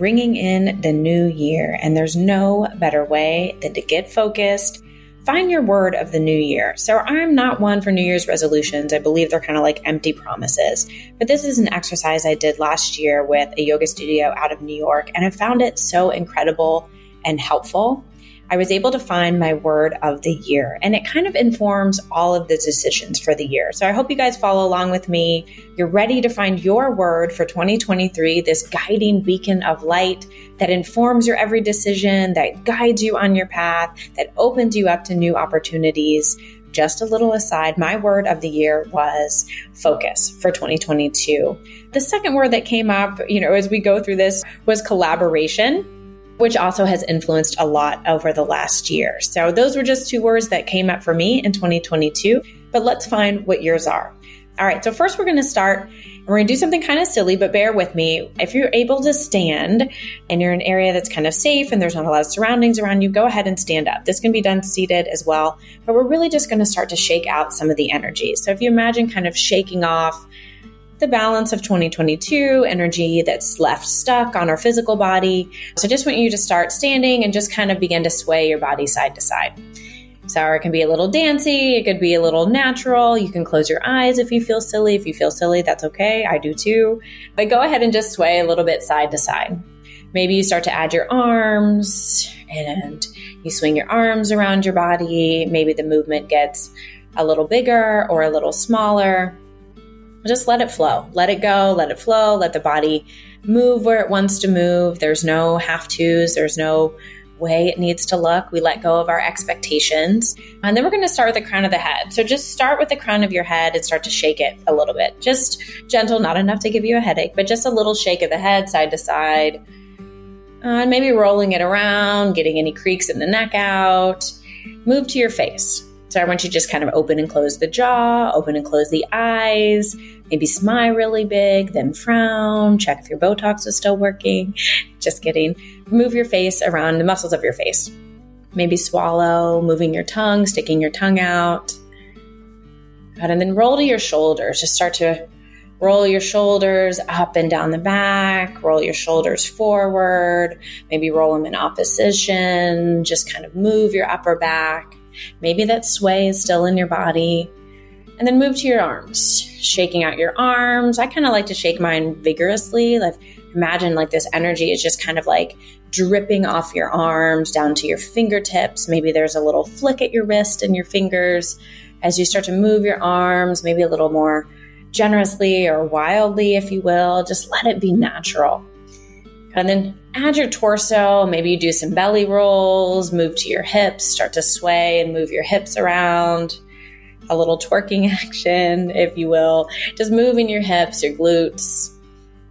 ringing in the new year, and there's no better way than to get focused. Find your word of the new year. So, I'm not one for New Year's resolutions. I believe they're kind of like empty promises. But this is an exercise I did last year with a yoga studio out of New York, and I found it so incredible and helpful. I was able to find my word of the year, and it kind of informs all of the decisions for the year. So I hope you guys follow along with me. You're ready to find your word for 2023, this guiding beacon of light that informs your every decision, that guides you on your path, that opens you up to new opportunities. Just a little aside, my word of the year was focus for 2022. The second word that came up, you know, as we go through this was collaboration which also has influenced a lot over the last year. So those were just two words that came up for me in 2022, but let's find what yours are. All right, so first we're going to start and we're going to do something kind of silly, but bear with me. If you're able to stand and you're in an area that's kind of safe and there's not a lot of surroundings around you, go ahead and stand up. This can be done seated as well, but we're really just going to start to shake out some of the energy. So if you imagine kind of shaking off the balance of 2022 energy that's left stuck on our physical body. So just want you to start standing and just kind of begin to sway your body side to side. So it can be a little dancey, it could be a little natural. You can close your eyes if you feel silly. If you feel silly, that's okay. I do too. But go ahead and just sway a little bit side to side. Maybe you start to add your arms and you swing your arms around your body. Maybe the movement gets a little bigger or a little smaller just let it flow. Let it go, let it flow, let the body move where it wants to move. There's no have tos, there's no way it needs to look. We let go of our expectations. And then we're going to start with the crown of the head. So just start with the crown of your head and start to shake it a little bit. Just gentle, not enough to give you a headache, but just a little shake of the head side to side. And maybe rolling it around, getting any creaks in the neck out. Move to your face. So I want you to just kind of open and close the jaw, open and close the eyes, maybe smile really big, then frown, check if your Botox is still working. Just kidding. Move your face around the muscles of your face. Maybe swallow, moving your tongue, sticking your tongue out. And then roll to your shoulders. Just start to roll your shoulders up and down the back, roll your shoulders forward, maybe roll them in opposition. Just kind of move your upper back. Maybe that sway is still in your body. And then move to your arms, shaking out your arms. I kind of like to shake mine vigorously. Like imagine like this energy is just kind of like dripping off your arms down to your fingertips. Maybe there's a little flick at your wrist and your fingers as you start to move your arms, maybe a little more generously or wildly, if you will. Just let it be natural. And then add your torso. Maybe you do some belly rolls, move to your hips, start to sway and move your hips around. A little twerking action, if you will. Just moving your hips, your glutes,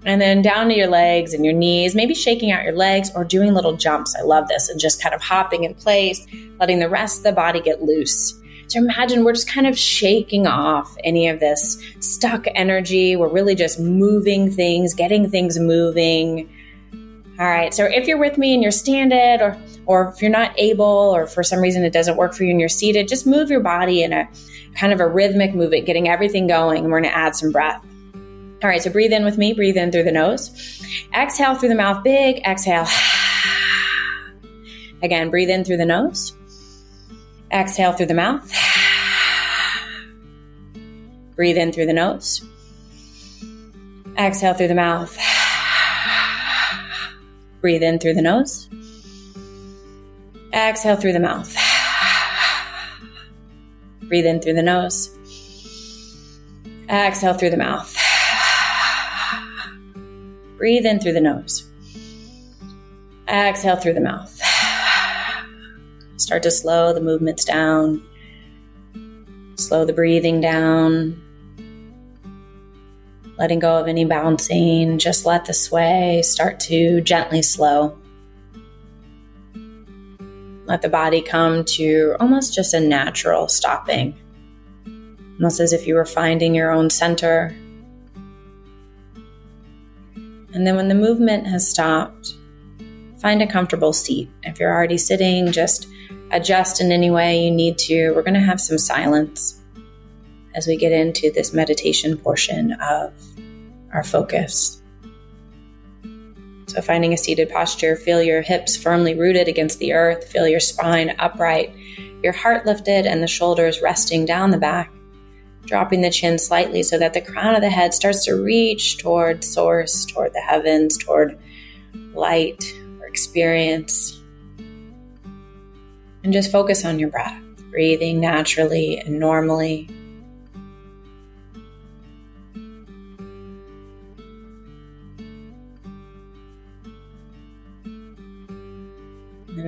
and then down to your legs and your knees, maybe shaking out your legs or doing little jumps. I love this. And just kind of hopping in place, letting the rest of the body get loose. So imagine we're just kind of shaking off any of this stuck energy. We're really just moving things, getting things moving all right. So if you're with me and you're standing, or or if you're not able or for some reason it doesn't work for you and you're seated, just move your body in a kind of a rhythmic movement, getting everything going. And we're going to add some breath. All right, so breathe in with me. Breathe in through the nose. Exhale through the mouth. Big exhale. Again, breathe in through the nose. Exhale through the mouth. Breathe in through the nose. Exhale through the mouth. Breathe in through the nose. Exhale through the mouth. Breathe in through the nose. Exhale through the mouth. Breathe in through the nose. Exhale through the mouth. Start to slow the movements down. Slow the breathing down letting go of any bouncing. Just let the sway start to gently slow. Let the body come to almost just a natural stopping, almost as if you were finding your own center. And then when the movement has stopped, find a comfortable seat. If you're already sitting, just adjust in any way you need to. We're going to have some silence as we get into this meditation portion of our focus. So, finding a seated posture, feel your hips firmly rooted against the earth, feel your spine upright, your heart lifted, and the shoulders resting down the back, dropping the chin slightly so that the crown of the head starts to reach toward source, toward the heavens, toward light or experience. And just focus on your breath, breathing naturally and normally.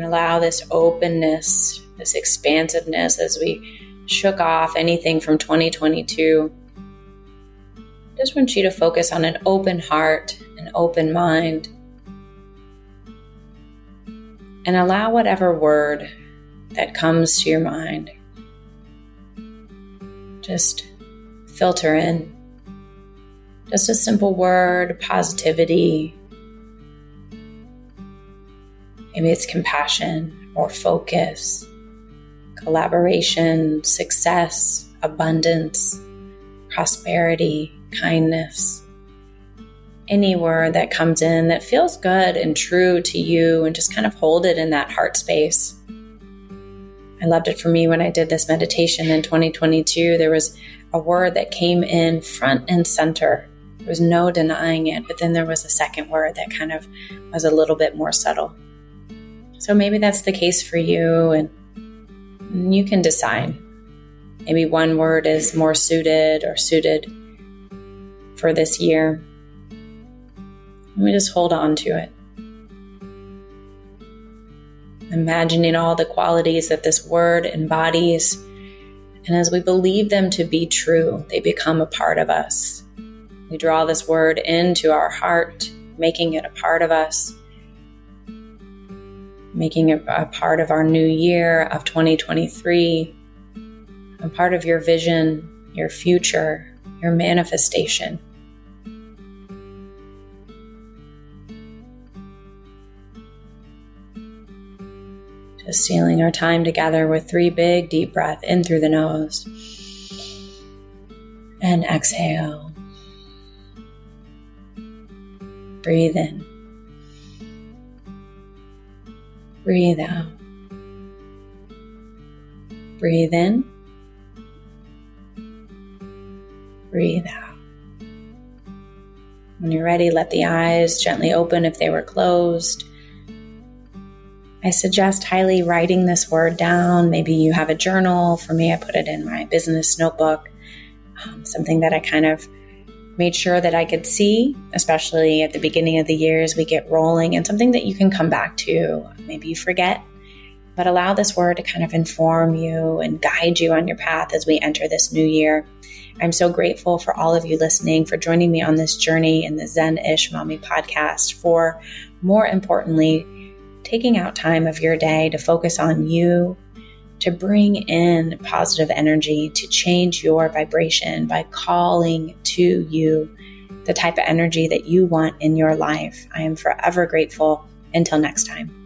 Allow this openness, this expansiveness as we shook off anything from 2022. Just want you to focus on an open heart, an open mind, and allow whatever word that comes to your mind. Just filter in. Just a simple word, positivity. Maybe it's compassion or focus, collaboration, success, abundance, prosperity, kindness. Any word that comes in that feels good and true to you, and just kind of hold it in that heart space. I loved it for me when I did this meditation in 2022. There was a word that came in front and center. There was no denying it, but then there was a second word that kind of was a little bit more subtle. So maybe that's the case for you, and you can decide. Maybe one word is more suited or suited for this year. Let me just hold on to it imagining all the qualities that this word embodies. And as we believe them to be true, they become a part of us. We draw this word into our heart, making it a part of us, making it a part of our new year of 2023, a part of your vision, your future, your manifestation. Just sealing our time together with three big deep breaths in through the nose and exhale. Breathe in. Breathe out. Breathe in. Breathe out. When you're ready, let the eyes gently open if they were closed. I suggest highly writing this word down. Maybe you have a journal. For me, I put it in my business notebook, um, something that I kind of made sure that I could see, especially at the beginning of the year as we get rolling, and something that you can come back to. Maybe you forget, but allow this word to kind of inform you and guide you on your path as we enter this new year. I'm so grateful for all of you listening, for joining me on this journey in the Zen Ish Mommy podcast, for more importantly, taking out time of your day to focus on you, to bring in positive energy, to change your vibration by calling to you the type of energy that you want in your life. I am forever grateful. Until next time.